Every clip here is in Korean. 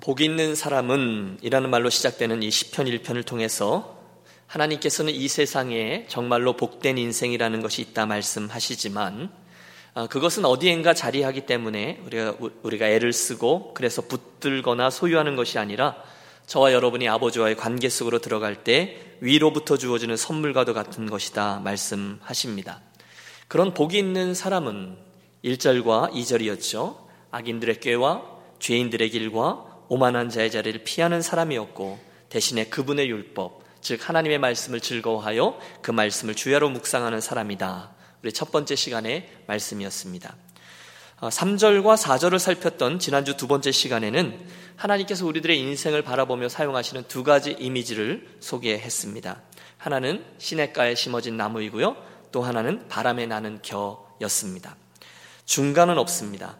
복 있는 사람은 이라는 말로 시작되는 이 시편 1편을 통해서 하나님께서는 이 세상에 정말로 복된 인생이라는 것이 있다 말씀하시지만 아, 그것은 어디엔가 자리하기 때문에 우리가, 우리가 애를 쓰고 그래서 붙들거나 소유하는 것이 아니라 저와 여러분이 아버지와의 관계 속으로 들어갈 때 위로부터 주어지는 선물과도 같은 것이다 말씀하십니다. 그런 복이 있는 사람은 1절과 2절이었죠. 악인들의 꾀와 죄인들의 길과 오만한 자의 자리를 피하는 사람이었고 대신에 그분의 율법, 즉 하나님의 말씀을 즐거워하여 그 말씀을 주야로 묵상하는 사람이다. 우리 첫 번째 시간의 말씀이었습니다. 3절과 어, 4절을 살폈던 지난주 두 번째 시간에는 하나님께서 우리들의 인생을 바라보며 사용하시는 두 가지 이미지를 소개했습니다. 하나는 시냇가에 심어진 나무이고요. 또 하나는 바람에 나는 겨였습니다. 중간은 없습니다.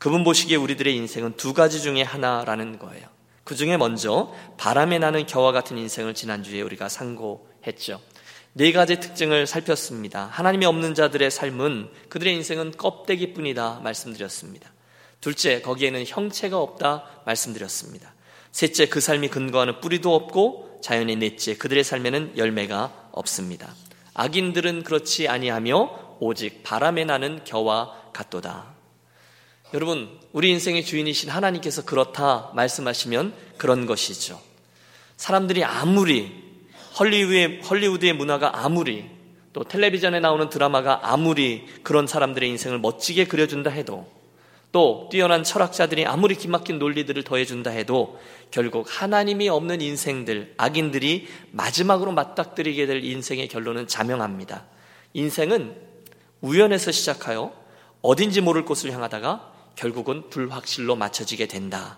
그분 보시기에 우리들의 인생은 두 가지 중에 하나라는 거예요. 그 중에 먼저 바람에 나는 겨와 같은 인생을 지난주에 우리가 상고했죠. 네 가지 특징을 살폈습니다. 하나님이 없는 자들의 삶은 그들의 인생은 껍데기뿐이다 말씀드렸습니다. 둘째, 거기에는 형체가 없다 말씀드렸습니다. 셋째, 그 삶이 근거하는 뿌리도 없고 자연의 넷째, 그들의 삶에는 열매가 없습니다. 악인들은 그렇지 아니하며 오직 바람에 나는 겨와 같도다. 여러분, 우리 인생의 주인이신 하나님께서 그렇다 말씀하시면 그런 것이죠. 사람들이 아무리 헐리우드의, 헐리우드의 문화가 아무리 또 텔레비전에 나오는 드라마가 아무리 그런 사람들의 인생을 멋지게 그려준다 해도 또 뛰어난 철학자들이 아무리 기막힌 논리들을 더해준다 해도 결국 하나님이 없는 인생들, 악인들이 마지막으로 맞닥뜨리게 될 인생의 결론은 자명합니다. 인생은 우연에서 시작하여 어딘지 모를 곳을 향하다가 결국은 불확실로 맞춰지게 된다.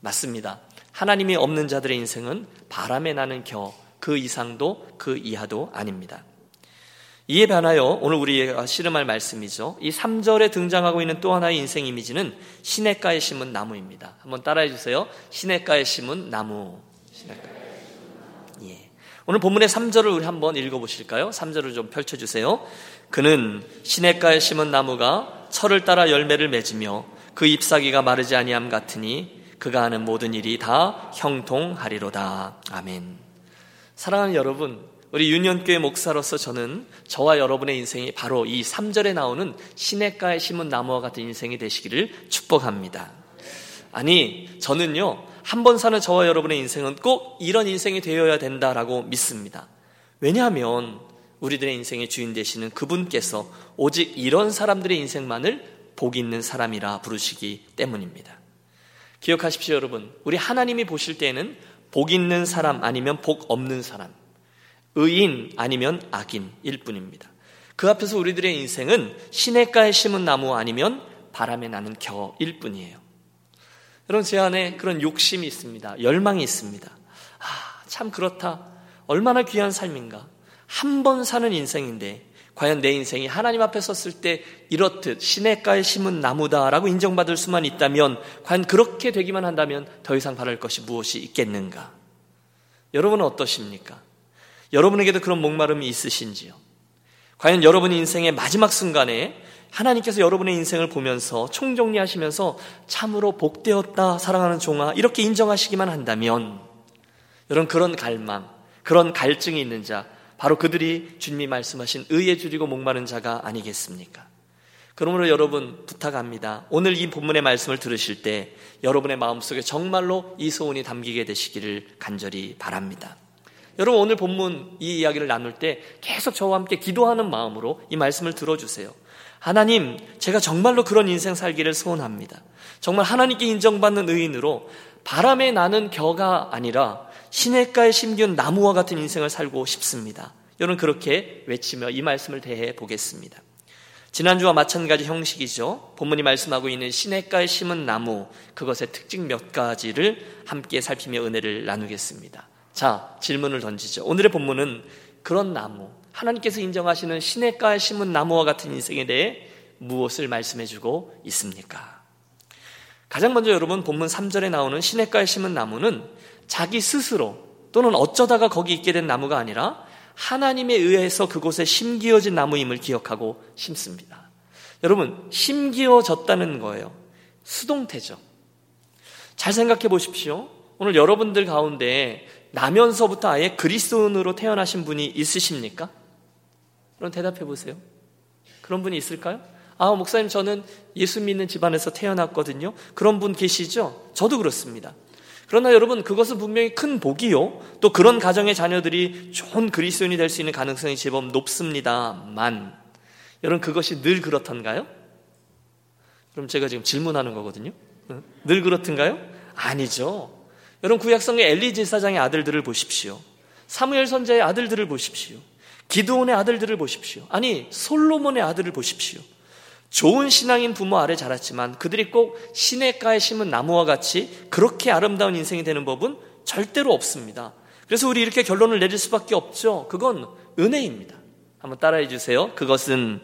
맞습니다. 하나님이 없는 자들의 인생은 바람에 나는 겨, 그 이상도 그 이하도 아닙니다. 이에 반하여 오늘 우리가 씨름할 말씀이죠. 이 3절에 등장하고 있는 또 하나의 인생 이미지는 시냇가에 심은 나무입니다. 한번 따라해 주세요. 시냇가에 심은 나무. 시냇가. 예. 오늘 본문의 3절을 우리 한번 읽어 보실까요? 3절을 좀 펼쳐 주세요. 그는 시냇가에 심은 나무가 철을 따라 열매를 맺으며 그 잎사귀가 마르지 아니함 같으니 그가 하는 모든 일이 다 형통하리로다. 아멘. 사랑하는 여러분, 우리 유년교회 목사로서 저는 저와 여러분의 인생이 바로 이 3절에 나오는 시냇가에 심은 나무와 같은 인생이 되시기를 축복합니다. 아니, 저는요, 한 번 사는 저와 여러분의 인생은 꼭 이런 인생이 되어야 된다라고 믿습니다. 왜냐하면 우리들의 인생의 주인 되시는 그분께서 오직 이런 사람들의 인생만을 복 있는 사람이라 부르시기 때문입니다. 기억하십시오, 여러분. 우리 하나님이 보실 때에는 복 있는 사람 아니면 복 없는 사람, 의인 아니면 악인일 뿐입니다. 그 앞에서 우리들의 인생은 시냇가에 심은 나무 아니면 바람에 나는 겨일 뿐이에요. 여러분, 제 안에 그런 욕심이 있습니다. 열망이 있습니다. 아, 참 그렇다. 얼마나 귀한 삶인가. 한 번 사는 인생인데 과연 내 인생이 하나님 앞에 섰을 때 이렇듯 시냇가에 심은 나무다라고 인정받을 수만 있다면 과연 그렇게 되기만 한다면 더 이상 바랄 것이 무엇이 있겠는가? 여러분은 어떠십니까? 여러분에게도 그런 목마름이 있으신지요? 과연 여러분 인생의 마지막 순간에 하나님께서 여러분의 인생을 보면서 총정리하시면서 참으로 복되었다 사랑하는 종아 이렇게 인정하시기만 한다면 여러분 그런 갈망, 그런 갈증이 있는 자 바로 그들이 주님이 말씀하신 의에 줄이고 목마른 자가 아니겠습니까? 그러므로 여러분 부탁합니다. 오늘 이 본문의 말씀을 들으실 때 여러분의 마음속에 정말로 이 소원이 담기게 되시기를 간절히 바랍니다. 여러분 오늘 본문 이 이야기를 나눌 때 계속 저와 함께 기도하는 마음으로 이 말씀을 들어주세요. 하나님, 제가 정말로 그런 인생 살기를 소원합니다. 정말 하나님께 인정받는 의인으로 바람에 나는 겨가 아니라 시냇가에 심기운 나무와 같은 인생을 살고 싶습니다. 여러분 그렇게 외치며 이 말씀을 대해 보겠습니다. 지난주와 마찬가지 형식이죠. 본문이 말씀하고 있는 시냇가에 심은 나무, 그것의 특징 몇 가지를 함께 살피며 은혜를 나누겠습니다. 자, 질문을 던지죠. 오늘의 본문은 그런 나무, 하나님께서 인정하시는 시냇가에 심은 나무와 같은 인생에 대해 무엇을 말씀해 주고 있습니까? 가장 먼저 여러분 본문 3절에 나오는 시냇가에 심은 나무는 자기 스스로 또는 어쩌다가 거기 있게 된 나무가 아니라 하나님에 의해서 그곳에 심기어진 나무임을 기억하고 심습니다. 여러분, 심기어졌다는 거예요. 수동태죠. 잘 생각해 보십시오. 오늘 여러분들 가운데 나면서부터 아예 그리스도인으로 태어나신 분이 있으십니까? 그럼 대답해 보세요. 그런 분이 있을까요? 아, 목사님, 저는 예수 믿는 집안에서 태어났거든요. 그런 분 계시죠? 저도 그렇습니다. 그러나 여러분, 그것은 분명히 큰 복이요. 또 그런 가정의 자녀들이 좋은 그리스도인이 될 수 있는 가능성이 제법 높습니다만, 여러분, 그것이 늘 그렇던가요? 그럼 제가 지금 질문하는 거거든요. 늘 그렇던가요? 아니죠. 여러분 구약성의 엘리 제사장의 아들들을 보십시오. 사무엘 선자의 아들들을 보십시오. 기드온의 아들들을 보십시오. 아니 솔로몬의 아들을 보십시오. 좋은 신앙인 부모 아래 자랐지만 그들이 꼭 시냇가에 심은 나무와 같이 그렇게 아름다운 인생이 되는 법은 절대로 없습니다. 그래서 우리 이렇게 결론을 내릴 수밖에 없죠. 그건 은혜입니다. 한번 따라해 주세요. 그것은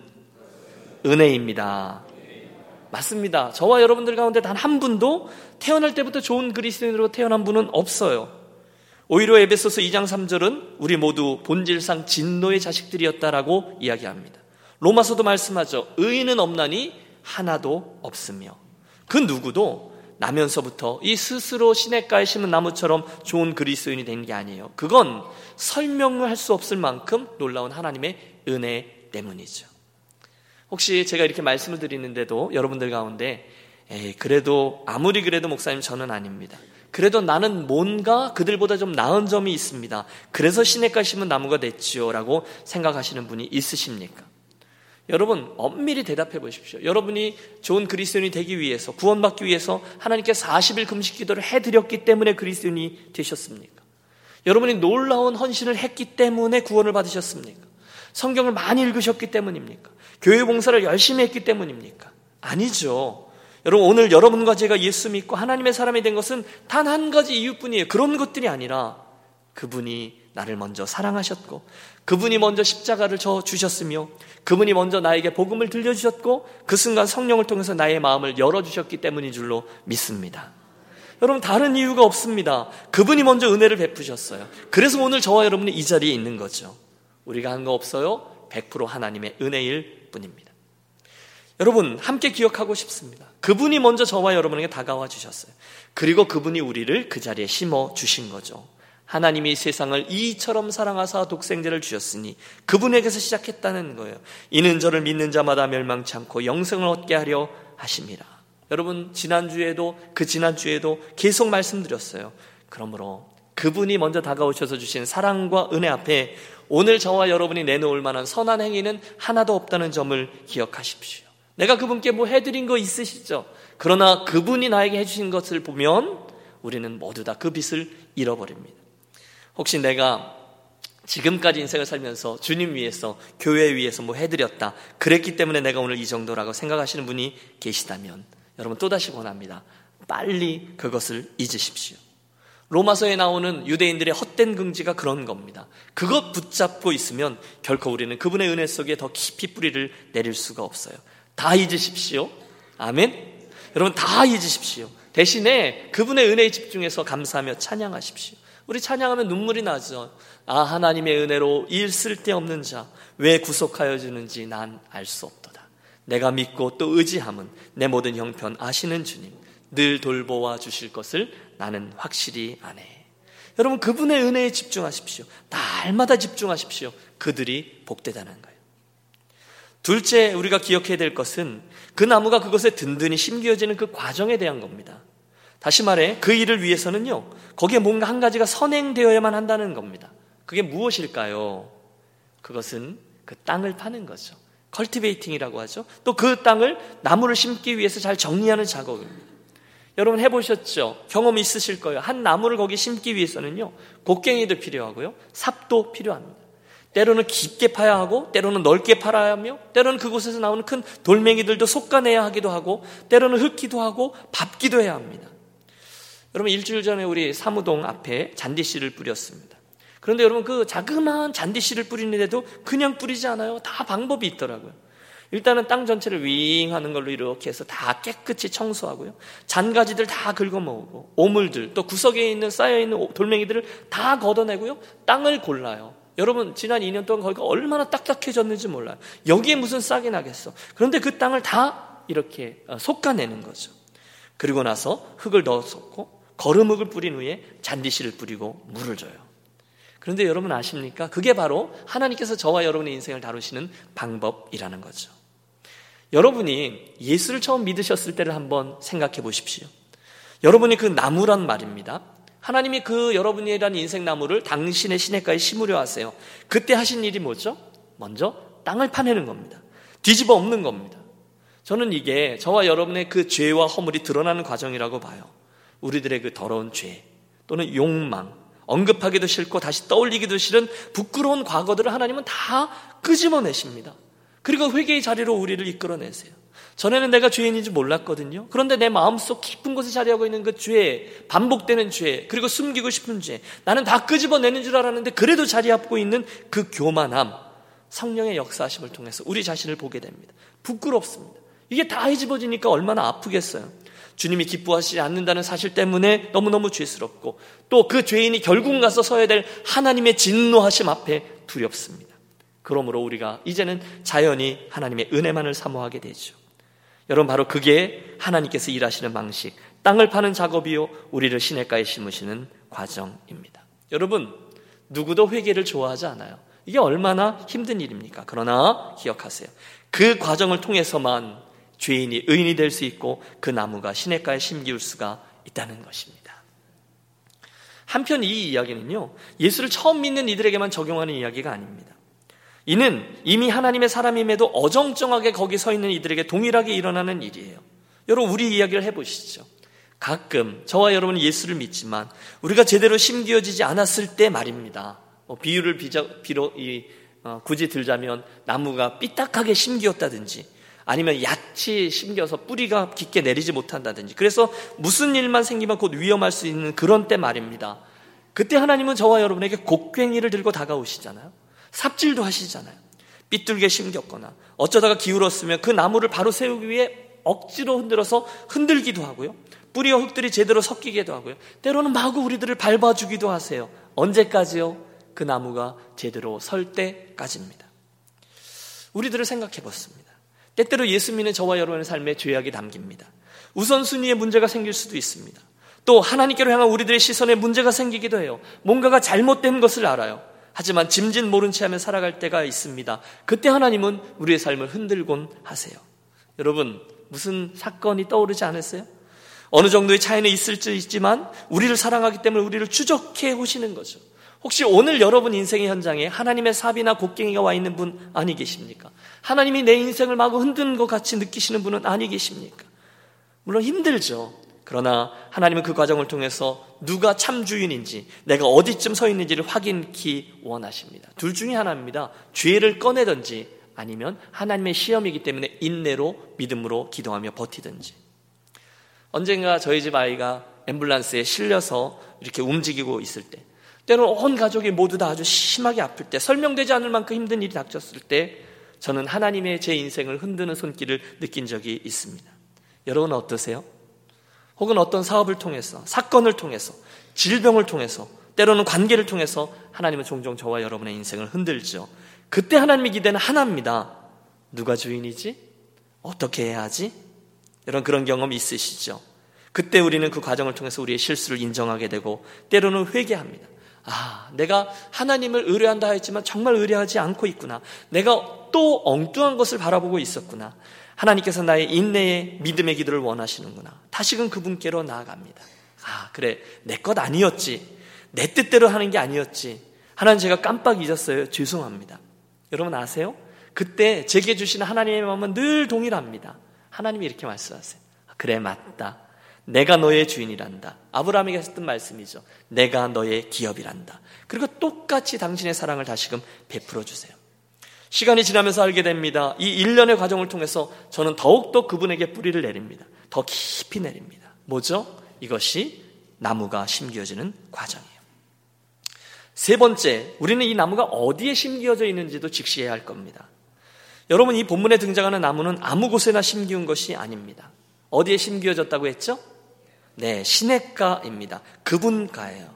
은혜입니다. 맞습니다. 저와 여러분들 가운데 단 한 분도 태어날 때부터 좋은 그리스도인으로 태어난 분은 없어요. 오히려 에베소서 2장 3절은 우리 모두 본질상 진노의 자식들이었다라고 이야기합니다. 로마서도 말씀하죠. 의인은 없나니 하나도 없으며 그 누구도 나면서부터 이 스스로 시냇가에 심은 나무처럼 좋은 그리스도인이 된게 아니에요. 그건 설명할 수 없을 만큼 놀라운 하나님의 은혜 때문이죠. 혹시 제가 이렇게 말씀을 드리는데도 여러분들 가운데 에이, 그래도 아무리 그래도 목사님 저는 아닙니다. 그래도 나는 뭔가 그들보다 좀 나은 점이 있습니다. 그래서 시냇가 심은 나무가 됐지요. 라고 생각하시는 분이 있으십니까? 여러분, 엄밀히 대답해 보십시오. 여러분이 좋은 그리스도인이 되기 위해서, 구원받기 위해서 하나님께 40일 금식 기도를 해 드렸기 때문에 그리스도인이 되셨습니까? 여러분이 놀라운 헌신을 했기 때문에 구원을 받으셨습니까? 성경을 많이 읽으셨기 때문입니까? 교회 봉사를 열심히 했기 때문입니까? 아니죠. 여러분, 오늘 여러분과 제가 예수 믿고 하나님의 사람이 된 것은 단 한 가지 이유뿐이에요. 그런 것들이 아니라 그분이 나를 먼저 사랑하셨고, 그분이 먼저 십자가를 져 주셨으며, 그분이 먼저 나에게 복음을 들려 주셨고, 그 순간 성령을 통해서 나의 마음을 열어 주셨기 때문인 줄로 믿습니다. 여러분, 다른 이유가 없습니다. 그분이 먼저 은혜를 베푸셨어요. 그래서 오늘 저와 여러분이 이 자리에 있는 거죠. 우리가 한 거 없어요? 100% 하나님의 은혜일 뿐입니다. 여러분, 함께 기억하고 싶습니다. 그분이 먼저 저와 여러분에게 다가와 주셨어요. 그리고 그분이 우리를 그 자리에 심어 주신 거죠. 하나님이 세상을 이처럼 사랑하사 독생자를 주셨으니 그분에게서 시작했다는 거예요. 이는 저를 믿는 자마다 멸망치 않고 영생을 얻게 하려 하십니다. 여러분, 지난주에도 그 지난주에도 계속 말씀드렸어요. 그러므로 그분이 먼저 다가오셔서 주신 사랑과 은혜 앞에 오늘 저와 여러분이 내놓을 만한 선한 행위는 하나도 없다는 점을 기억하십시오. 내가 그분께 뭐 해드린 거 있으시죠? 그러나 그분이 나에게 해주신 것을 보면 우리는 모두 다그 빚을 잃어버립니다. 혹시 내가 지금까지 인생을 살면서 주님 위해서, 교회 위해서 뭐 해드렸다. 그랬기 때문에 내가 오늘 이 정도라고 생각하시는 분이 계시다면 여러분 또다시 원합니다. 빨리 그것을 잊으십시오. 로마서에 나오는 유대인들의 헛된 긍지가 그런 겁니다. 그것 붙잡고 있으면 결코 우리는 그분의 은혜 속에 더 깊이 뿌리를 내릴 수가 없어요. 다 잊으십시오. 아멘. 여러분 다 잊으십시오. 대신에 그분의 은혜에 집중해서 감사하며 찬양하십시오. 우리 찬양하면 눈물이 나죠. 아 하나님의 은혜로 일 쓸데없는 자 왜 구속하여 주는지 난 알 수 없도다. 내가 믿고 또 의지함은 내 모든 형편 아시는 주님 늘 돌보아 주실 것을 나는 확실히 아네. 여러분 그분의 은혜에 집중하십시오. 날마다 집중하십시오. 그들이 복되다는 거예요. 둘째 우리가 기억해야 될 것은 그 나무가 그것에 든든히 심겨지는 그 과정에 대한 겁니다. 다시 말해 그 일을 위해서는요. 거기에 뭔가 한 가지가 선행되어야만 한다는 겁니다. 그게 무엇일까요? 그것은 그 땅을 파는 거죠. 컬티베이팅이라고 하죠. 또 그 땅을 나무를 심기 위해서 잘 정리하는 작업입니다. 여러분 해보셨죠? 경험 있으실 거예요. 한 나무를 거기 심기 위해서는요, 곡괭이도 필요하고요, 삽도 필요합니다. 때로는 깊게 파야 하고, 때로는 넓게 팔아야 하며, 때로는 그곳에서 나오는 큰 돌멩이들도 솎아내야 하기도 하고, 때로는 흙기도 하고, 밟기도 해야 합니다. 여러분 일주일 전에 우리 사무동 앞에 잔디씨를 뿌렸습니다. 그런데 여러분 그 자그마한 잔디씨를 뿌리는데도 그냥 뿌리지 않아요. 다 방법이 있더라고요. 일단은 땅 전체를 윙 하는 걸로 이렇게 해서 다 깨끗이 청소하고요. 잔가지들 다 긁어 모으고, 오물들, 또 구석에 있는 쌓여 있는 돌멩이들을 다 걷어내고요. 땅을 골라요. 여러분, 지난 2년 동안 거기가 얼마나 딱딱해졌는지 몰라요. 여기에 무슨 싹이 나겠어. 그런데 그 땅을 다 이렇게 어, 솎아내는 거죠. 그리고 나서 흙을 넣었고 거름흙을 뿌린 후에 잔디씨를 뿌리고 물을 줘요. 그런데 여러분 아십니까? 그게 바로 하나님께서 저와 여러분의 인생을 다루시는 방법이라는 거죠. 여러분이 예수를 처음 믿으셨을 때를 한번 생각해 보십시오. 여러분이 그 나무란 말입니다. 하나님이 그 여러분이란 인생 나무를 당신의 시냇가에 심으려 하세요. 그때 하신 일이 뭐죠? 먼저 땅을 파내는 겁니다. 뒤집어 엎는 겁니다. 저는 이게 저와 여러분의 그 죄와 허물이 드러나는 과정이라고 봐요. 우리들의 그 더러운 죄 또는 욕망, 언급하기도 싫고 다시 떠올리기도 싫은 부끄러운 과거들을 하나님은 다 끄집어내십니다. 그리고 회개의 자리로 우리를 이끌어내세요. 전에는 내가 죄인인지 몰랐거든요. 그런데 내 마음속 깊은 곳에 자리하고 있는 그 죄, 반복되는 죄, 그리고 숨기고 싶은 죄, 나는 다 끄집어내는 줄 알았는데 그래도 자리하고 있는 그 교만함, 성령의 역사하심을 통해서 우리 자신을 보게 됩니다. 부끄럽습니다. 이게 다 헤집어지니까 얼마나 아프겠어요. 주님이 기뻐하시지 않는다는 사실 때문에 너무너무 죄스럽고 또 그 죄인이 결국 가서 서야 될 하나님의 진노하심 앞에 두렵습니다. 그러므로 우리가 이제는 자연히 하나님의 은혜만을 사모하게 되죠. 여러분 바로 그게 하나님께서 일하시는 방식, 땅을 파는 작업이요 우리를 시냇가에 심으시는 과정입니다. 여러분 누구도 회개를 좋아하지 않아요. 이게 얼마나 힘든 일입니까? 그러나 기억하세요. 그 과정을 통해서만 죄인이 의인이 될 수 있고 그 나무가 시냇가에 심기울 수가 있다는 것입니다. 한편 이 이야기는요, 예수를 처음 믿는 이들에게만 적용하는 이야기가 아닙니다. 이는 이미 하나님의 사람임에도 어정쩡하게 거기 서 있는 이들에게 동일하게 일어나는 일이에요. 여러분, 우리 이야기를 해보시죠. 가끔 저와 여러분은 예수를 믿지만 우리가 제대로 심기어지지 않았을 때 말입니다. 뭐 비유를 비로 이, 어, 굳이 들자면 나무가 삐딱하게 심기었다든지 아니면 얕이 심겨서 뿌리가 깊게 내리지 못한다든지 그래서 무슨 일만 생기면 곧 위험할 수 있는 그런 때 말입니다. 그때 하나님은 저와 여러분에게 곡괭이를 들고 다가오시잖아요. 삽질도 하시잖아요. 삐뚤게 심겼거나 어쩌다가 기울었으면 그 나무를 바로 세우기 위해 억지로 흔들어서 흔들기도 하고요. 뿌리와 흙들이 제대로 섞이기도 하고요. 때로는 마구 우리들을 밟아주기도 하세요. 언제까지요? 그 나무가 제대로 설 때까지입니다. 우리들을 생각해 봤습니다. 때때로 예수 믿는 저와 여러분의 삶에 죄악이 담깁니다. 우선순위에 문제가 생길 수도 있습니다. 또 하나님께로 향한 우리들의 시선에 문제가 생기기도 해요. 뭔가가 잘못된 것을 알아요. 하지만 짐진 모른 채 하며 살아갈 때가 있습니다. 그때 하나님은 우리의 삶을 흔들곤 하세요. 여러분, 무슨 사건이 떠오르지 않았어요? 어느 정도의 차이는 있을 수 있지만 우리를 사랑하기 때문에 우리를 추적해 오시는 거죠. 혹시 오늘 여러분 인생의 현장에 하나님의 삽이나 곡괭이가 와 있는 분 아니 계십니까? 하나님이 내 인생을 마구 흔드는 것 같이 느끼시는 분은 아니 계십니까? 물론 힘들죠. 그러나 하나님은 그 과정을 통해서 누가 참 주인인지 내가 어디쯤 서 있는지를 확인키 원하십니다. 둘 중에 하나입니다. 죄를 꺼내든지 아니면 하나님의 시험이기 때문에 인내로 믿음으로 기도하며 버티든지. 언젠가 저희 집 아이가 앰뷸런스에 실려서 이렇게 움직이고 있을 때 때로는 온 가족이 모두 다 아주 심하게 아플 때 설명되지 않을 만큼 힘든 일이 닥쳤을 때 저는 하나님의 제 인생을 흔드는 손길을 느낀 적이 있습니다. 여러분은 어떠세요? 혹은 어떤 사업을 통해서, 사건을 통해서, 질병을 통해서, 때로는 관계를 통해서 하나님은 종종 저와 여러분의 인생을 흔들죠. 그때 하나님이 기대는 하나입니다. 누가 주인이지? 어떻게 해야 하지? 이런 그런 경험이 있으시죠? 그때 우리는 그 과정을 통해서 우리의 실수를 인정하게 되고 때로는 회개합니다. 아, 내가 하나님을 의뢰한다 했지만 정말 의뢰하지 않고 있구나. 내가 또 엉뚱한 것을 바라보고 있었구나. 하나님께서 나의 인내의 믿음의 기도를 원하시는구나. 다시금 그분께로 나아갑니다. 아, 그래. 내 것 아니었지. 내 뜻대로 하는 게 아니었지. 하나님 제가 깜빡 잊었어요. 죄송합니다. 여러분 아세요? 그때 제게 주시는 하나님의 마음은 늘 동일합니다. 하나님이 이렇게 말씀하세요. 그래, 맞다. 내가 너의 주인이란다. 아브라함에게 했던 말씀이죠. 내가 너의 기업이란다. 그리고 똑같이 당신의 사랑을 다시금 베풀어 주세요. 시간이 지나면서 알게 됩니다. 이 일련의 과정을 통해서 저는 더욱더 그분에게 뿌리를 내립니다. 더 깊이 내립니다. 뭐죠? 이것이 나무가 심겨지는 과정이에요. 세 번째, 우리는 이 나무가 어디에 심겨져 있는지도 직시해야 할 겁니다. 여러분, 이 본문에 등장하는 나무는 아무 곳에나 심기운 것이 아닙니다. 어디에 심겨졌다고 했죠? 네, 시냇가입니다. 그분가예요.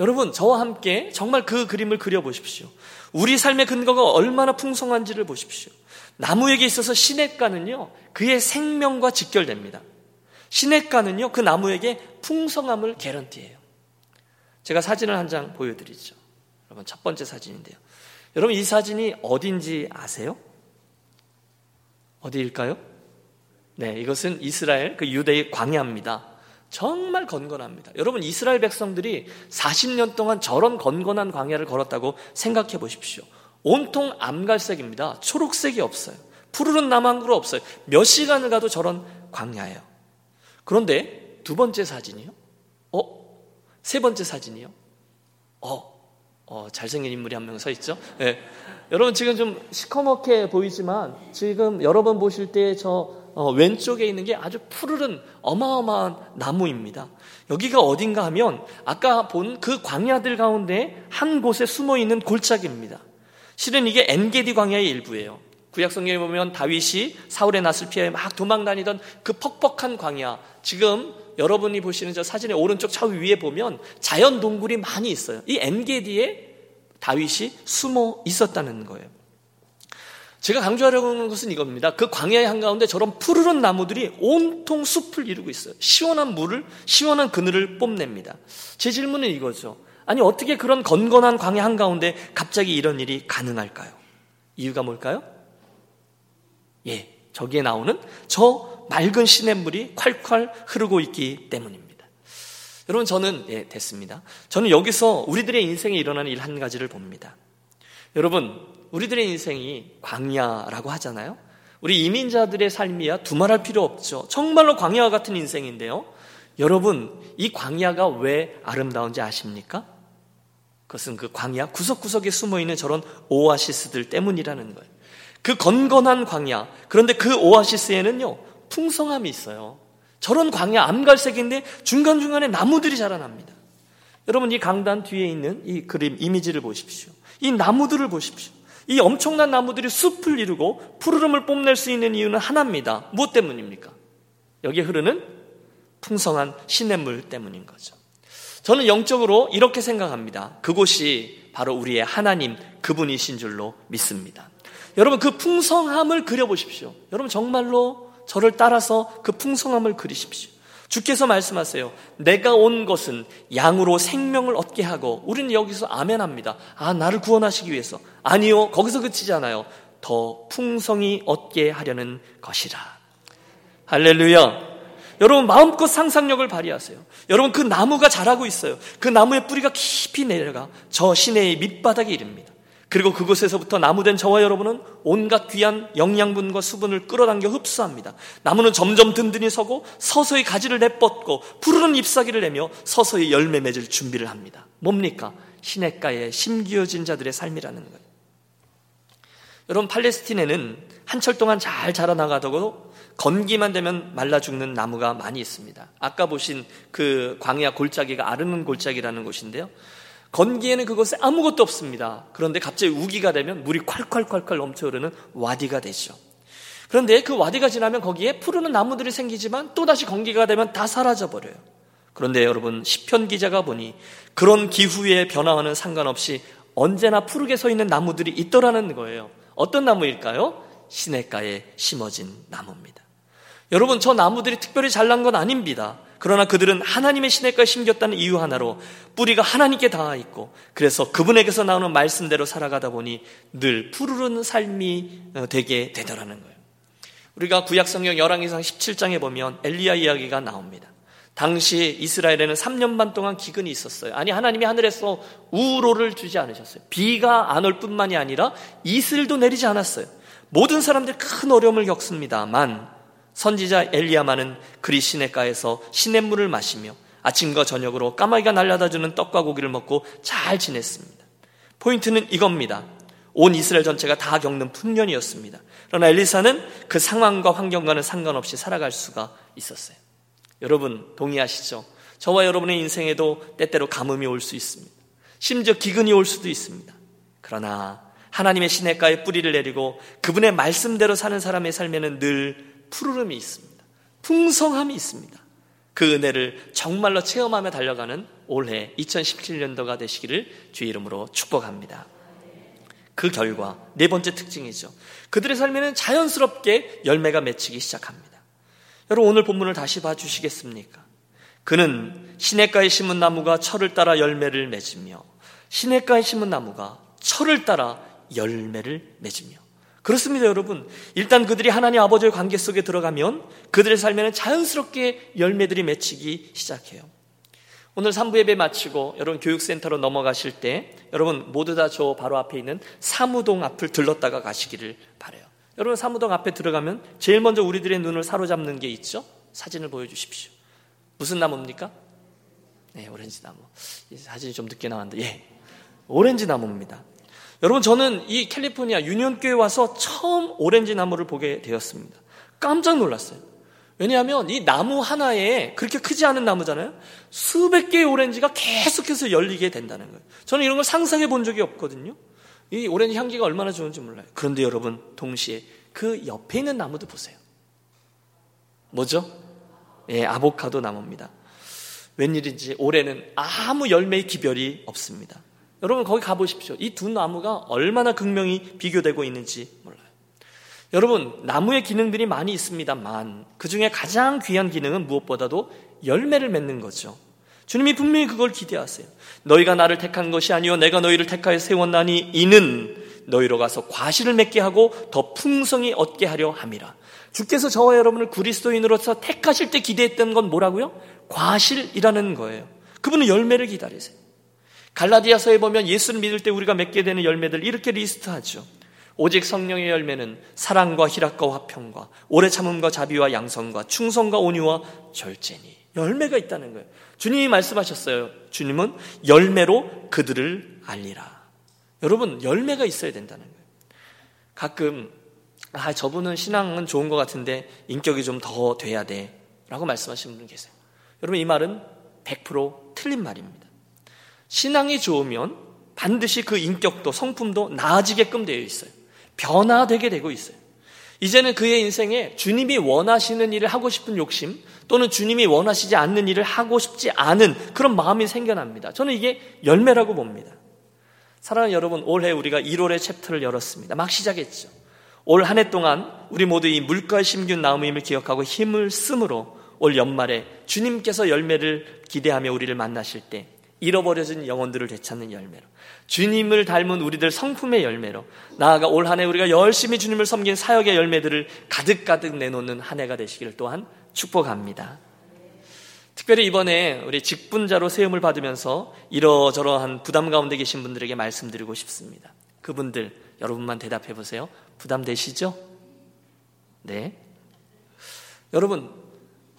여러분, 저와 함께 정말 그 그림을 그려보십시오. 우리 삶의 근거가 얼마나 풍성한지를 보십시오. 나무에게 있어서 시냇가는요, 그의 생명과 직결됩니다. 시냇가는요, 그 나무에게 풍성함을 개런티해요. 제가 사진을 한 장 보여드리죠. 여러분, 첫 번째 사진인데요. 여러분, 이 사진이 어딘지 아세요? 어디일까요? 네, 이것은 이스라엘, 그 유대의 광야입니다. 정말 건건합니다. 여러분, 이스라엘 백성들이 40년 동안 저런 건건한 광야를 걸었다고 생각해 보십시오. 온통 암갈색입니다. 초록색이 없어요. 푸르른 그루 없어요. 몇 시간을 가도 저런 광야예요. 그런데 두 번째 사진이요? 어? 세 번째 사진이요? 어? 어, 잘생긴 인물이 한 명 서 있죠? 네. 여러분 지금 좀 시커멓게 보이지만 지금 여러분 보실 때 저 어, 왼쪽에 있는 게 아주 푸르른 어마어마한 나무입니다. 여기가 어딘가 하면 아까 본 그 광야들 가운데 한 곳에 숨어 있는 골짜기입니다. 실은 이게 엔게디 광야의 일부예요. 구약 성경에 보면 다윗이 사울의 낯을 피해 막 도망 다니던 그 퍽퍽한 광야. 지금 여러분이 보시는 저 사진의 오른쪽 좌우 위에 보면 자연 동굴이 많이 있어요. 이 엔게디에 다윗이 숨어 있었다는 거예요. 제가 강조하려고 하는 것은 이겁니다. 그 광야의 한가운데 저런 푸르른 나무들이 온통 숲을 이루고 있어요. 시원한 물을, 시원한 그늘을 뽐냅니다. 제 질문은 이거죠. 아니, 어떻게 그런 건건한 광야 한가운데 갑자기 이런 일이 가능할까요? 이유가 뭘까요? 예, 저기에 나오는 저 맑은 시냇물이 콸콸 흐르고 있기 때문입니다. 여러분, 저는, 예, 됐습니다. 저는 여기서 우리들의 인생에 일어나는 일 한 가지를 봅니다. 여러분, 우리들의 인생이 광야라고 하잖아요. 우리 이민자들의 삶이야 두말할 필요 없죠. 정말로 광야와 같은 인생인데요. 여러분, 이 광야가 왜 아름다운지 아십니까? 그것은 그 광야 구석구석에 숨어 있는 저런 오아시스들 때문이라는 거예요. 그 건건한 광야. 그런데 그 오아시스에는요, 풍성함이 있어요. 저런 광야 암갈색인데 중간중간에 나무들이 자라납니다. 여러분, 이 강단 뒤에 있는 이 그림, 이미지를 보십시오. 이 나무들을 보십시오. 이 엄청난 나무들이 숲을 이루고 푸르름을 뽐낼 수 있는 이유는 하나입니다. 무엇 때문입니까? 여기에 흐르는 풍성한 시냇물 때문인 거죠. 저는 영적으로 이렇게 생각합니다. 그곳이 바로 우리의 하나님 그분이신 줄로 믿습니다. 여러분 그 풍성함을 그려보십시오. 여러분 정말로 저를 따라서 그 풍성함을 그리십시오. 주께서 말씀하세요. 내가 온 것은 양으로 생명을 얻게 하고 우리는 여기서 아멘합니다. 아 나를 구원하시기 위해서 아니요 거기서 그치지 않아요. 더 풍성히 얻게 하려는 것이라. 할렐루야. 여러분 마음껏 상상력을 발휘하세요. 여러분 그 나무가 자라고 있어요. 그 나무의 뿌리가 깊이 내려가 저 시내의 밑바닥에 이릅니다. 그리고 그곳에서부터 나무된 저와 여러분은 온갖 귀한 영양분과 수분을 끌어당겨 흡수합니다. 나무는 점점 든든히 서고 서서히 가지를 내뻗고 푸르른 잎사귀를 내며 서서히 열매 맺을 준비를 합니다. 뭡니까? 시냇가에 심기어진 자들의 삶이라는 거예요. 여러분 팔레스틴에는 한철 동안 잘 자라나가도 건기만 되면 말라 죽는 나무가 많이 있습니다. 아까 보신 그 광야 골짜기가 아르는 골짜기라는 곳인데요. 건기에는 그곳에 아무것도 없습니다. 그런데 갑자기 우기가 되면 물이 콸콸콸콸 넘쳐 흐르는 와디가 되죠. 그런데 그 와디가 지나면 거기에 푸르는 나무들이 생기지만 또다시 건기가 되면 다 사라져 버려요. 그런데 여러분 시편 기자가 보니 그런 기후의 변화와는 상관없이 언제나 푸르게 서 있는 나무들이 있더라는 거예요. 어떤 나무일까요? 시냇가에 심어진 나무입니다. 여러분 저 나무들이 특별히 잘난 건 아닙니다. 그러나 그들은 하나님의 시냇가에 심겼다는 이유 하나로 뿌리가 하나님께 닿아 있고 그래서 그분에게서 나오는 말씀대로 살아가다 보니 늘 푸르른 삶이 어, 되게 되더라는 거예요. 우리가 구약 성경 열왕기상 17장에 보면 엘리야 이야기가 나옵니다. 당시 이스라엘에는 3년 반 동안 기근이 있었어요. 아니 하나님이 하늘에서 우로를 주지 않으셨어요. 비가 안 올 뿐만이 아니라 이슬도 내리지 않았어요. 모든 사람들이 큰 어려움을 겪습니다만 선지자 엘리야만은 그리 시냇가에서 시냇물을 마시며 아침과 저녁으로 까마귀가 날려다 주는 떡과 고기를 먹고 잘 지냈습니다. 포인트는 이겁니다. 온 이스라엘 전체가 다 겪는 풍년이었습니다. 그러나 엘리사는 그 상황과 환경과는 상관없이 살아갈 수가 있었어요. 여러분 동의하시죠? 저와 여러분의 인생에도 때때로 가뭄이 올 수 있습니다. 심지어 기근이 올 수도 있습니다. 그러나 하나님의 시냇가에 뿌리를 내리고 그분의 말씀대로 사는 사람의 삶에는 늘 푸르름이 있습니다. 풍성함이 있습니다. 그 은혜를 정말로 체험하며 달려가는 올해 2017년도가 되시기를 주 이름으로 축복합니다. 그 결과 네 번째 특징이죠. 그들의 삶에는 자연스럽게 열매가 맺히기 시작합니다. 여러분 오늘 본문을 다시 봐주시겠습니까? 그는 시냇가에 심은 나무가 철을 따라 열매를 맺으며 시냇가에 심은 나무가 철을 따라 열매를 맺으며 그렇습니다, 여러분. 일단 그들이 하나님 아버지의 관계 속에 들어가면 그들의 삶에는 자연스럽게 열매들이 맺히기 시작해요. 오늘 3부 예배 마치고 여러분 교육센터로 넘어가실 때 여러분 모두 다 저 바로 앞에 있는 사무동 앞을 들렀다가 가시기를 바래요. 여러분 사무동 앞에 들어가면 제일 먼저 우리들의 눈을 사로잡는 게 있죠? 사진을 보여주십시오. 무슨 나무입니까? 네, 오렌지 나무. 사진이 좀 늦게 나왔는데, 예. 오렌지 나무입니다. 여러분, 저는 이 캘리포니아 유년교회 와서 처음 오렌지 나무를 보게 되었습니다. 깜짝 놀랐어요. 왜냐하면 이 나무 하나에 그렇게 크지 않은 나무잖아요. 수백 개의 오렌지가 계속해서 열리게 된다는 거예요. 저는 이런 걸 상상해 본 적이 없거든요. 이 오렌지 향기가 얼마나 좋은지 몰라요. 그런데 여러분, 동시에 그 옆에 있는 나무도 보세요. 뭐죠? 예, 아보카도 나무입니다. 웬일인지 올해는 아무 열매의 기별이 없습니다. 여러분 거기 가보십시오. 이 두 나무가 얼마나 극명히 비교되고 있는지 몰라요. 여러분 나무의 기능들이 많이 있습니다만 그 중에 가장 귀한 기능은 무엇보다도 열매를 맺는 거죠. 주님이 분명히 그걸 기대하세요. 너희가 나를 택한 것이 아니요 내가 너희를 택하여 세웠나니 이는 너희로 가서 과실을 맺게 하고 더 풍성히 얻게 하려 함이라. 주께서 저와 여러분을 그리스도인으로서 택하실 때 기대했던 건 뭐라고요? 과실이라는 거예요. 그분은 열매를 기다리세요. 갈라디아서에 보면 예수를 믿을 때 우리가 맺게 되는 열매들 이렇게 리스트하죠. 오직 성령의 열매는 사랑과 희락과 화평과 오래 참음과 자비와 양성과 충성과 온유와 절제니 열매가 있다는 거예요. 주님이 말씀하셨어요. 주님은 열매로 그들을 알리라. 여러분 열매가 있어야 된다는 거예요. 가끔 아, 저분은 신앙은 좋은 것 같은데 인격이 좀 더 돼야 돼. 라고 말씀하시는 분 계세요. 여러분, 이 말은 100% 틀린 말입니다. 신앙이 좋으면 반드시 그 인격도 성품도 나아지게끔 되어 있어요. 변화되게 되고 있어요. 이제는 그의 인생에 주님이 원하시는 일을 하고 싶은 욕심 또는 주님이 원하시지 않는 일을 하고 싶지 않은 그런 마음이 생겨납니다. 저는 이게 열매라고 봅니다. 사랑하는 여러분, 올해 우리가 1월의 챕터를 열었습니다. 막 시작했죠. 올 한 해 동안 우리 모두 이 물가에 심균 나무임을 기억하고 힘을 쓰므로 올 연말에 주님께서 열매를 기대하며 우리를 만나실 때 잃어버려진 영혼들을 되찾는 열매로 주님을 닮은 우리들 성품의 열매로 나아가 올 한 해 우리가 열심히 주님을 섬긴 사역의 열매들을 가득가득 내놓는 한 해가 되시기를 또한 축복합니다. 특별히 이번에 우리 직분자로 세움을 받으면서 이러저러한 부담 가운데 계신 분들에게 말씀드리고 싶습니다. 그분들 여러분만 대답해 보세요. 부담되시죠? 네. 여러분,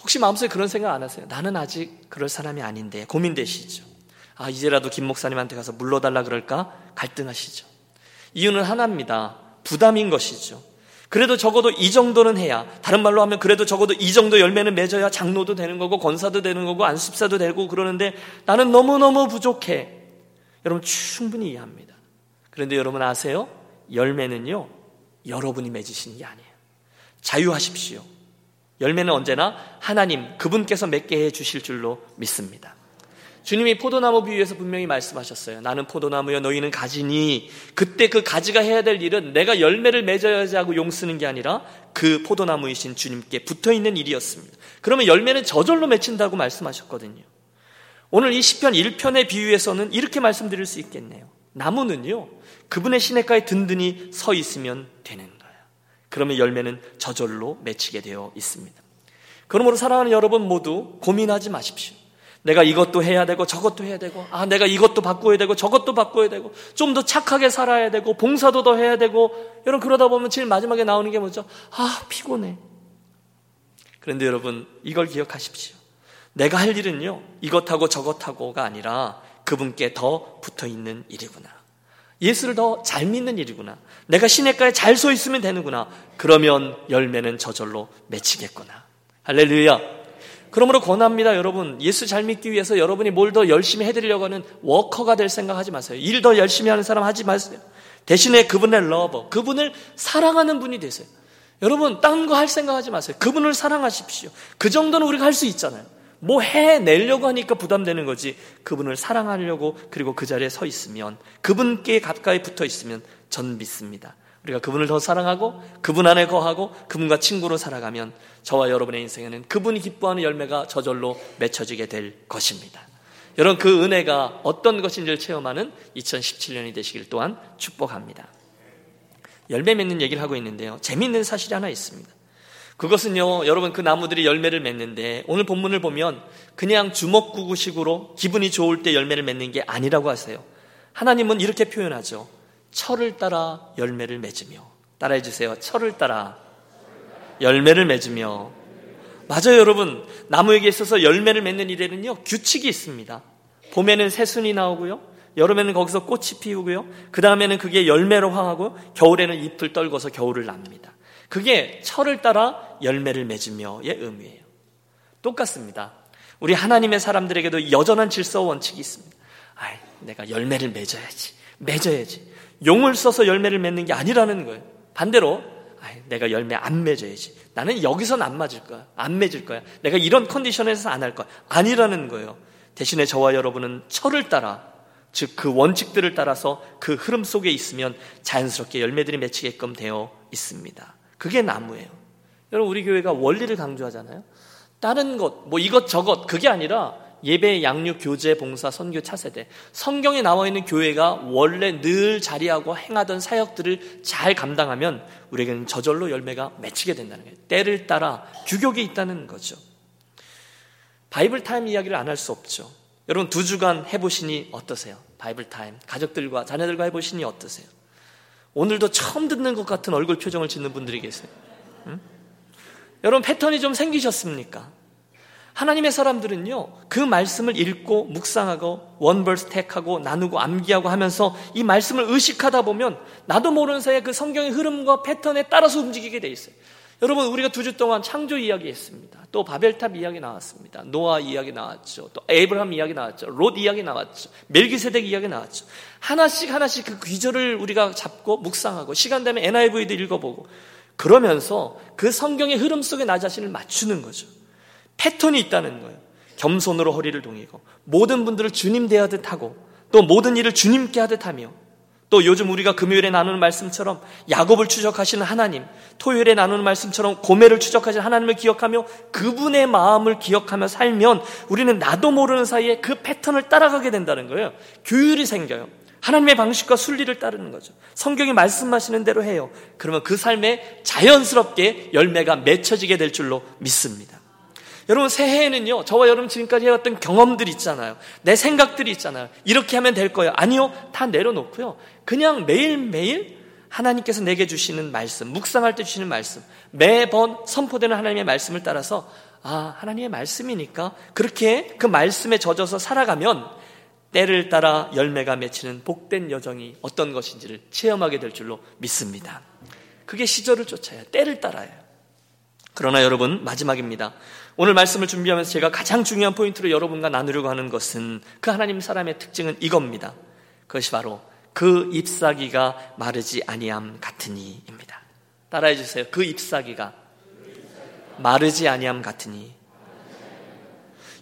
혹시 마음속에 그런 생각 안 하세요? 나는 아직 그럴 사람이 아닌데 고민되시죠? 아, 이제라도 김 목사님한테 가서 물러달라 그럴까? 갈등하시죠. 이유는 하나입니다. 부담인 것이죠. 그래도 적어도 이 정도는 해야, 다른 말로 하면 그래도 적어도 이 정도 열매는 맺어야 장로도 되는 거고, 권사도 되는 거고, 안습사도 되고 그러는데 나는 너무너무 부족해. 여러분 충분히 이해합니다. 그런데 여러분 아세요? 열매는요, 여러분이 맺으시는 게 아니에요. 자유하십시오. 열매는 언제나 하나님 그분께서 맺게 해 주실 줄로 믿습니다. 주님이 포도나무 비유에서 분명히 말씀하셨어요. 나는 포도나무여 너희는 가지니 그때 그 가지가 해야 될 일은 내가 열매를 맺어야지 하고 용 쓰는 게 아니라 그 포도나무이신 주님께 붙어 있는 일이었습니다. 그러면 열매는 저절로 맺힌다고 말씀하셨거든요. 오늘 이 시편 1편의 비유에서는 이렇게 말씀드릴 수 있겠네요. 나무는요. 그분의 시냇가에 든든히 서 있으면 되는 거예요. 그러면 열매는 저절로 맺히게 되어 있습니다. 그러므로 사랑하는 여러분 모두 고민하지 마십시오. 내가 이것도 해야 되고 저것도 해야 되고 아 내가 이것도 바꿔야 되고 저것도 바꿔야 되고 좀 더 착하게 살아야 되고 봉사도 더 해야 되고 여러분 그러다 보면 제일 마지막에 나오는 게 뭐죠? 아 피곤해. 그런데 여러분 이걸 기억하십시오. 내가 할 일은요 이것하고 저것하고가 아니라 그분께 더 붙어 있는 일이구나. 예수를 더 잘 믿는 일이구나. 내가 시냇가에 잘 서 있으면 되는구나. 그러면 열매는 저절로 맺히겠구나. 할렐루야. 그러므로 권합니다, 여러분. 예수 잘 믿기 위해서 여러분이 뭘 더 열심히 해드리려고 하는 워커가 될 생각하지 마세요. 일 더 열심히 하는 사람 하지 마세요. 대신에 그분의 lover, 그분을 사랑하는 분이 되세요. 여러분, 딴 거 할 생각하지 마세요. 그분을 사랑하십시오. 그 정도는 우리가 할 수 있잖아요. 뭐 해내려고 하니까 부담되는 거지. 그분을 사랑하려고 그리고 그 자리에 서 있으면 그분께 가까이 붙어 있으면 전 믿습니다. 우리가 그분을 더 사랑하고 그분 안에 거하고 그분과 친구로 살아가면 저와 여러분의 인생에는 그분이 기뻐하는 열매가 저절로 맺혀지게 될 것입니다. 여러분 그 은혜가 어떤 것인지를 체험하는 2017년이 되시길 또한 축복합니다. 열매 맺는 얘기를 하고 있는데요. 재미있는 사실이 하나 있습니다. 그것은요, 여러분 그 나무들이 열매를 맺는데 오늘 본문을 보면 그냥 주먹구구식으로 기분이 좋을 때 열매를 맺는 게 아니라고 하세요. 하나님은 이렇게 표현하죠. 철을 따라 열매를 맺으며 따라해 주세요. 철을 따라 열매를 맺으며 맞아요, 여러분. 나무에게 있어서 열매를 맺는 일에는요, 규칙이 있습니다. 봄에는 새순이 나오고요. 여름에는 거기서 꽃이 피우고요. 그 다음에는 그게 열매로 황하고 겨울에는 잎을 떨궈서 겨울을 납니다. 그게 철을 따라 열매를 맺으며의 의미예요. 똑같습니다. 우리 하나님의 사람들에게도 여전한 질서 원칙이 있습니다. 아이, 내가 열매를 맺어야지. 맺어야지. 용을 써서 열매를 맺는 게 아니라는 거예요. 반대로 내가 열매 안 맺어야지. 나는 여기선 안 맞을 거야. 안 맺을 거야. 내가 이런 컨디션에서 안 할 거야. 아니라는 거예요. 대신에 저와 여러분은 철을 따라 즉 그 원칙들을 따라서 그 흐름 속에 있으면 자연스럽게 열매들이 맺히게끔 되어 있습니다. 그게 나무예요. 여러분 우리 교회가 원리를 강조하잖아요. 다른 것, 뭐 이것 저것 그게 아니라 예배, 양육, 교제, 봉사, 선교, 차세대. 성경에 나와 있는 교회가 원래 늘 자리하고 행하던 사역들을 잘 감당하면 우리에게는 저절로 열매가 맺히게 된다는 거예요. 때를 따라 규격이 있다는 거죠. Bible Time 이야기를 안 할 수 없죠. 여러분 두 주간 해보시니 어떠세요? Bible Time 가족들과 자녀들과 해보시니 어떠세요? 오늘도 처음 듣는 것 같은 얼굴 표정을 짓는 분들이 계세요. 응? 여러분 패턴이 좀 생기셨습니까? 하나님의 사람들은요, 그 말씀을 읽고 묵상하고 원벌스 택하고 나누고 암기하고 하면서 이 말씀을 의식하다 보면 나도 모르는 사이에 그 성경의 흐름과 패턴에 따라서 움직이게 돼 있어요. 여러분, 우리가 두 주 동안 창조 이야기 했습니다. 또 바벨탑 이야기 나왔습니다. 노아 이야기 나왔죠. 또 에이브람 이야기 나왔죠. 롯 이야기 나왔죠. 멜기세덱 이야기 나왔죠. 하나씩 하나씩 그 귀절을 우리가 잡고 묵상하고 시간 되면 NIV도 읽어보고 그러면서 그 성경의 흐름 속에 나 자신을 맞추는 거죠. 패턴이 있다는 거예요. 겸손으로 허리를 동이고 모든 분들을 주님 대하듯 하고 또 모든 일을 주님께 하듯 하며 또 요즘 우리가 금요일에 나누는 말씀처럼 야곱을 추적하시는 하나님, 토요일에 나누는 말씀처럼 고매를 추적하시는 하나님을 기억하며 그분의 마음을 기억하며 살면 우리는 나도 모르는 사이에 그 패턴을 따라가게 된다는 거예요. 규율이 생겨요. 하나님의 방식과 순리를 따르는 거죠. 성경이 말씀하시는 대로 해요. 그러면 그 삶에 자연스럽게 열매가 맺혀지게 될 줄로 믿습니다. 여러분 새해에는요 저와 여러분 지금까지 해왔던 경험들이 있잖아요. 내 생각들이 있잖아요. 이렇게 하면 될 거예요. 아니요 다 내려놓고요. 그냥 매일매일 하나님께서 내게 주시는 말씀 묵상할 때 주시는 말씀 매번 선포되는 하나님의 말씀을 따라서 아 하나님의 말씀이니까 그렇게 그 말씀에 젖어서 살아가면 때를 따라 열매가 맺히는 복된 여정이 어떤 것인지를 체험하게 될 줄로 믿습니다. 그게 시절을 쫓아야 때를 따라요. 그러나 여러분 마지막입니다 오늘 말씀을 준비하면서 제가 가장 중요한 포인트로 여러분과 나누려고 하는 것은 그 하나님 사람의 특징은 이겁니다. 그것이 바로 그 잎사귀가 마르지 아니함 같으니입니다. 따라해 주세요. 그 잎사귀가 마르지 아니함 같으니.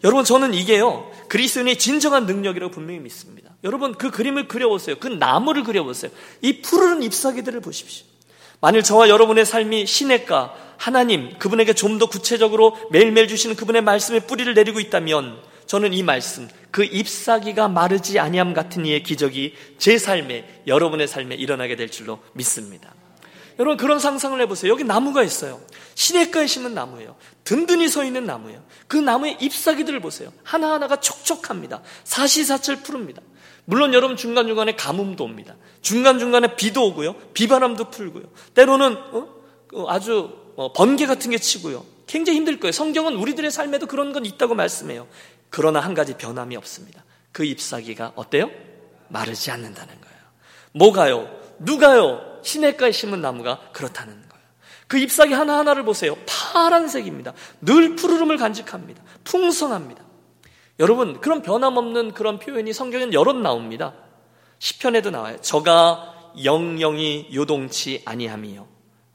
여러분 저는 이게요 그리스도인의 진정한 능력이라고 분명히 믿습니다. 여러분 그 그림을 그려보세요. 그 나무를 그려보세요. 이 푸르른 잎사귀들을 보십시오. 만일 저와 여러분의 삶이 시냇가 하나님 그분에게 좀 더 구체적으로 매일매일 주시는 그분의 말씀에 뿌리를 내리고 있다면 저는 이 말씀 그 잎사귀가 마르지 아니함 같은 이의 기적이 제 삶에 여러분의 삶에 일어나게 될 줄로 믿습니다. 여러분 그런 상상을 해보세요. 여기 나무가 있어요. 시냇가에 심은 나무예요. 든든히 서 있는 나무예요. 그 나무의 잎사귀들을 보세요. 하나하나가 촉촉합니다. 사시사철 푸릅니다. 물론 여러분 중간중간에 가뭄도 옵니다. 중간중간에 비도 오고요. 비바람도 풀고요. 때로는 어? 그 아주 어, 번개 같은 게 치고요. 굉장히 힘들 거예요. 성경은 우리들의 삶에도 그런 건 있다고 말씀해요. 그러나 한 가지 변함이 없습니다. 그 잎사귀가 어때요? 마르지 않는다는 거예요. 뭐가요? 누가요? 시냇가에 심은 나무가 그렇다는 거예요. 그 잎사귀 하나하나를 보세요. 파란색입니다. 늘 푸르름을 간직합니다. 풍성합니다. 여러분, 그런 변함없는 그런 표현이 성경엔 여러 나옵니다. 시편에도 나와요. 저가 영영이 요동치 아니함이요.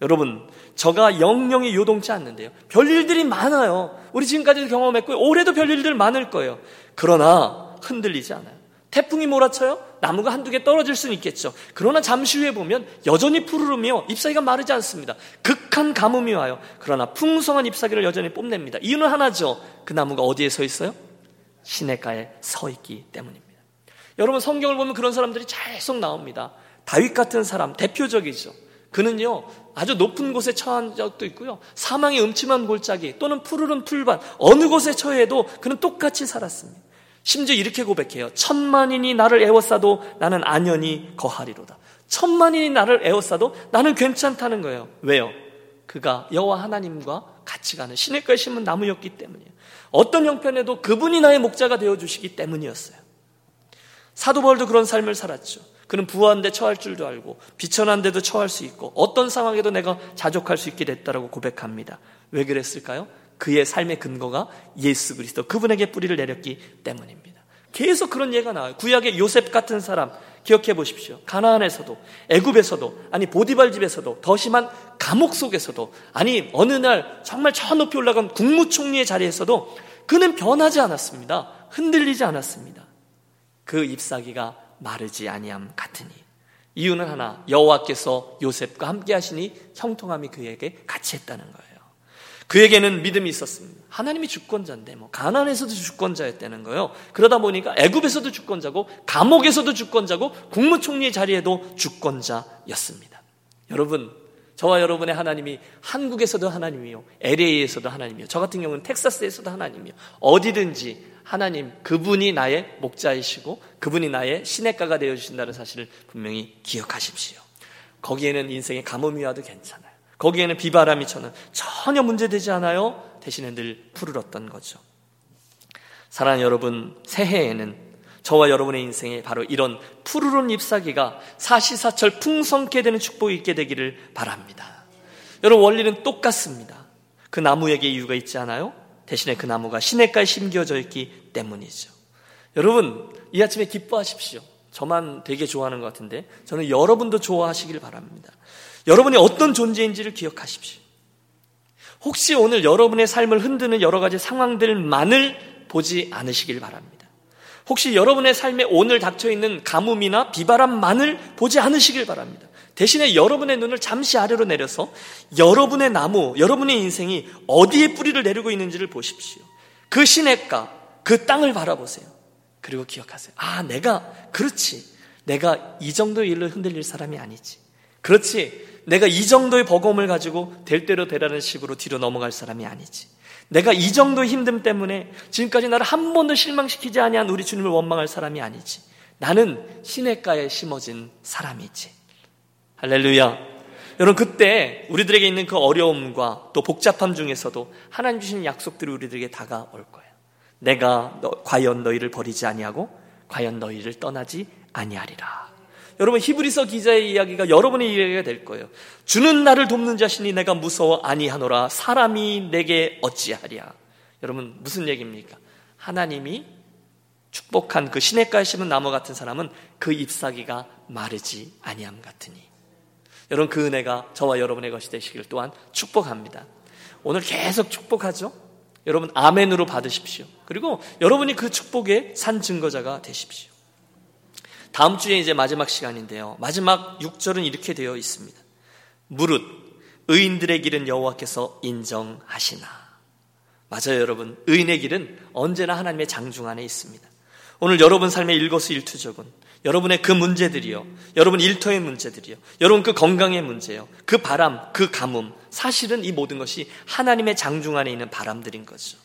여러분, 저가 영영이 요동치 않는데요. 별일들이 많아요. 우리 지금까지도 경험했고 올해도 별일들 많을 거예요. 그러나 흔들리지 않아요. 태풍이 몰아쳐요? 나무가 한두 개 떨어질 수는 있겠죠. 그러나 잠시 후에 보면 여전히 푸르르며 잎사귀가 마르지 않습니다. 극한 가뭄이 와요. 그러나 풍성한 잎사귀를 여전히 뽐냅니다. 이유는 하나죠. 그 나무가 어디에 서 있어요? 시냇가에 서 있기 때문입니다. 여러분 성경을 보면 그런 사람들이 계속 나옵니다. 다윗 같은 사람 대표적이죠. 그는요 아주 높은 곳에 처한 적도 있고요 사망의 음침한 골짜기 또는 푸르른 풀밭 어느 곳에 처해도 그는 똑같이 살았습니다. 심지어 이렇게 고백해요. 천만인이 나를 애워싸도 나는 안연히 거하리로다. 천만인이 나를 애워싸도 나는 괜찮다는 거예요. 왜요? 그가 여호와 하나님과 같이 가는 시냇가에 심은 나무였기 때문이에요. 어떤 형편에도 그분이 나의 목자가 되어 주시기 때문이었어요. 사도 바울도 그런 삶을 살았죠. 그는 부한데 처할 줄도 알고 비천한데도 처할 수 있고 어떤 상황에도 내가 자족할 수 있게 됐다라고 고백합니다. 왜 그랬을까요? 그의 삶의 근거가 예수 그리스도 그분에게 뿌리를 내렸기 때문입니다. 계속 그런 예가 나와요. 구약의 요셉 같은 사람 기억해 보십시오. 가나안에서도 애굽에서도 아니 보디발 집에서도 더 심한 감옥 속에서도 아니 어느 날 정말 저 높이 올라간 국무총리의 자리에서도 그는 변하지 않았습니다. 흔들리지 않았습니다. 그 잎사귀가 마르지 아니함 같으니 이유는 하나 여호와께서 요셉과 함께 하시니 형통함이 그에게 같이 했다는 거예요. 그에게는 믿음이 있었습니다. 하나님이 주권자인데 뭐 가난에서도 주권자였다는 거예요. 그러다 보니까 애굽에서도 주권자고 감옥에서도 주권자고 국무총리의 자리에도 주권자였습니다. 여러분 저와 여러분의 하나님이 한국에서도 하나님이요, LA에서도 하나님이요, 저 같은 경우는 텍사스에서도 하나님이요, 어디든지 하나님 그분이 나의 목자이시고 그분이 나의 시냇가가 되어 주신다는 사실을 분명히 기억하십시오. 거기에는 인생의 가뭄이 와도 괜찮아요. 거기에는 비바람이 쳐는 전혀 문제되지 않아요. 대신에 늘 푸르렀던 거죠. 사랑하는 여러분, 새해에는 저와 여러분의 인생에 바로 이런 푸르른 잎사귀가 사시사철 풍성케 되는 축복이 있게 되기를 바랍니다. 여러분, 원리는 똑같습니다. 그 나무에게 이유가 있지 않아요? 대신에 그 나무가 시냇가에 심겨져 있기 때문이죠. 여러분, 이 아침에 기뻐하십시오. 저만 되게 좋아하는 것 같은데, 저는 여러분도 좋아하시길 바랍니다. 여러분이 어떤 존재인지를 기억하십시오. 혹시 오늘 여러분의 삶을 흔드는 여러 가지 상황들만을 보지 않으시길 바랍니다. 혹시 여러분의 삶에 오늘 닥쳐 있는 가뭄이나 비바람만을 보지 않으시길 바랍니다. 대신에 여러분의 눈을 잠시 아래로 내려서 여러분의 나무, 여러분의 인생이 어디에 뿌리를 내리고 있는지를 보십시오. 그 시냇가, 그 땅을 바라보세요. 그리고 기억하세요. 아, 내가, 그렇지. 내가 이 정도 일로 흔들릴 사람이 아니지. 그렇지. 내가 이 정도의 버거움을 가지고 될 대로 되라는 식으로 뒤로 넘어갈 사람이 아니지. 내가 이 정도의 힘듦 때문에 지금까지 나를 한 번도 실망시키지 아니한 우리 주님을 원망할 사람이 아니지. 나는 시냇가에 심어진 사람이지. 할렐루야. 여러분 그때 우리들에게 있는 그 어려움과 또 복잡함 중에서도 하나님 주신 약속들이 우리들에게 다가올 거예요. 내가 너, 과연 너희를 버리지 아니하고 과연 너희를 떠나지 아니하리라. 여러분 히브리서 기자의 이야기가 여러분의 이야기가 될 거예요. 주는 나를 돕는 자신이 내가 무서워 아니하노라 사람이 내게 어찌하랴. 여러분 무슨 얘기입니까? 하나님이 축복한 그 시냇가에 심은 나무 같은 사람은 그 잎사귀가 마르지 아니함 같으니. 여러분 그 은혜가 저와 여러분의 것이 되시길 또한 축복합니다. 오늘 계속 축복하죠? 여러분 아멘으로 받으십시오. 그리고 여러분이 그 축복의 산 증거자가 되십시오. 다음 주에 이제 마지막 시간인데요. 마지막 6절은 이렇게 되어 있습니다. 무릇 의인들의 길은 여호와께서 인정하시나. 맞아요, 여러분. 의인의 길은 언제나 하나님의 장중 안에 있습니다. 오늘 여러분 삶의 일거수일투족은 여러분의 그 문제들이요. 여러분 일터의 문제들이요. 여러분 그 건강의 문제요. 그 바람, 그 가뭄. 사실은 이 모든 것이 하나님의 장중 안에 있는 바람들인 거죠.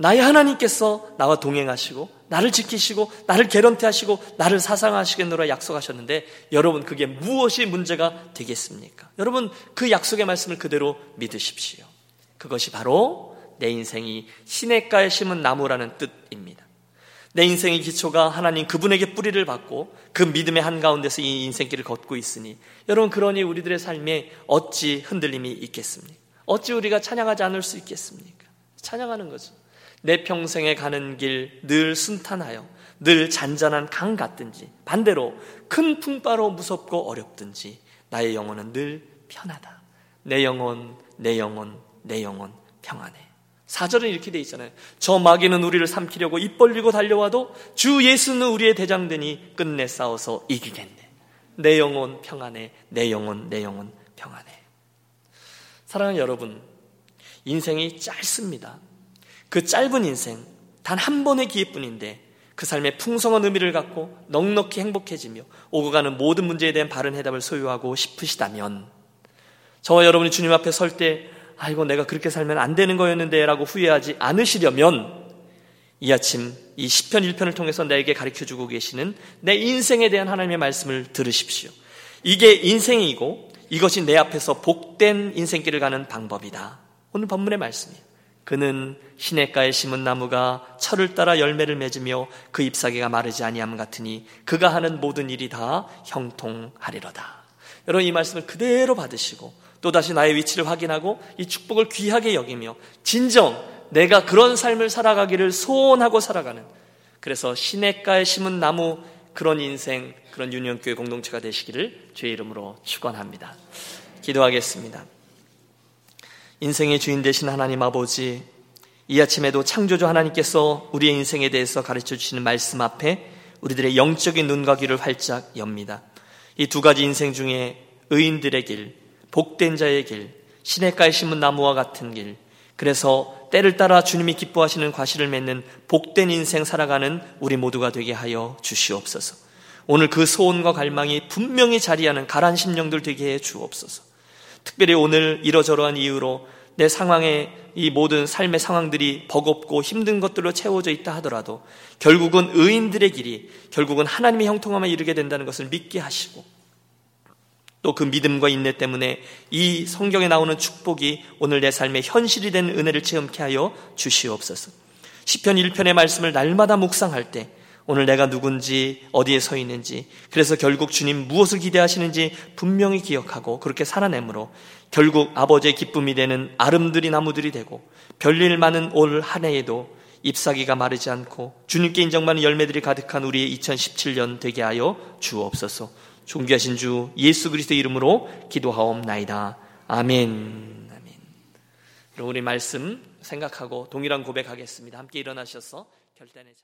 나의 하나님께서 나와 동행하시고 나를 지키시고 나를 개런티하시고 나를 사상하시겠노라 약속하셨는데 여러분 그게 무엇이 문제가 되겠습니까? 여러분 그 약속의 말씀을 그대로 믿으십시오. 그것이 바로 내 인생이 시냇가에 심은 나무라는 뜻입니다. 내 인생의 기초가 하나님 그분에게 뿌리를 받고 그 믿음의 한가운데서 이 인생길을 걷고 있으니 여러분 그러니 우리들의 삶에 어찌 흔들림이 있겠습니까? 어찌 우리가 찬양하지 않을 수 있겠습니까? 찬양하는 거죠. 내 평생에 가는 길 늘 순탄하여 늘 잔잔한 강 같든지 반대로 큰 풍파로 무섭고 어렵든지 나의 영혼은 늘 편하다. 내 영혼, 내 영혼, 내 영혼 평안해. 사절은 이렇게 돼 있잖아요. 저 마귀는 우리를 삼키려고 입 벌리고 달려와도 주 예수는 우리의 대장되니 끝내 싸워서 이기겠네. 내 영혼 평안해. 내 영혼, 내 영혼 평안해. 사랑하는 여러분, 인생이 짧습니다. 그 짧은 인생, 단 한 번의 기회뿐인데 그 삶의 풍성한 의미를 갖고 넉넉히 행복해지며 오고 가는 모든 문제에 대한 바른 해답을 소유하고 싶으시다면 저와 여러분이 주님 앞에 설 때 아이고 내가 그렇게 살면 안 되는 거였는데 라고 후회하지 않으시려면 이 아침 이 10편 1편을 통해서 나에게 가르쳐 주고 계시는 내 인생에 대한 하나님의 말씀을 들으십시오. 이게 인생이고 이것이 내 앞에서 복된 인생길을 가는 방법이다. 오늘 본문의 말씀이에요. 그는 시냇가에 심은 나무가 철을 따라 열매를 맺으며 그 잎사귀가 마르지 아니함 같으니 그가 하는 모든 일이 다 형통하리로다. 여러분 이 말씀을 그대로 받으시고 또다시 나의 위치를 확인하고 이 축복을 귀하게 여기며 진정 내가 그런 삶을 살아가기를 소원하고 살아가는 그래서 시냇가에 심은 나무 그런 인생 그런 유년교회 공동체가 되시기를 주의 이름으로 축원합니다. 기도하겠습니다. 인생의 주인 되신 하나님 아버지, 이 아침에도 창조주 하나님께서 우리의 인생에 대해서 가르쳐 주시는 말씀 앞에 우리들의 영적인 눈과 귀를 활짝 엽니다. 이 두 가지 인생 중에 의인들의 길, 복된 자의 길, 시냇가에 심은 나무와 같은 길, 그래서 때를 따라 주님이 기뻐하시는 과실을 맺는 복된 인생 살아가는 우리 모두가 되게 하여 주시옵소서. 오늘 그 소원과 갈망이 분명히 자리하는 가란 심령들 되게 해 주옵소서. 특별히 오늘 이러저러한 이유로 내 상황에 이 모든 삶의 상황들이 버겁고 힘든 것들로 채워져 있다 하더라도 결국은 의인들의 길이 결국은 하나님의 형통함에 이르게 된다는 것을 믿게 하시고 또 그 믿음과 인내 때문에 이 성경에 나오는 축복이 오늘 내 삶의 현실이 된 은혜를 체험케 하여 주시옵소서. 시편 1편의 말씀을 날마다 묵상할 때 오늘 내가 누군지 어디에 서 있는지 그래서 결국 주님 무엇을 기대하시는지 분명히 기억하고 그렇게 살아내므로 결국 아버지의 기쁨이 되는 아름드리 나무들이 되고 별일 많은 올 한 해에도 잎사귀가 마르지 않고 주님께 인정받는 열매들이 가득한 우리의 2017년 되게 하여 주옵소서. 존귀하신 주 예수 그리스도 이름으로 기도하옵나이다. 아멘. 아멘. 우리 말씀 생각하고 동일한 고백하겠습니다. 함께 일어나셔서 결단의 자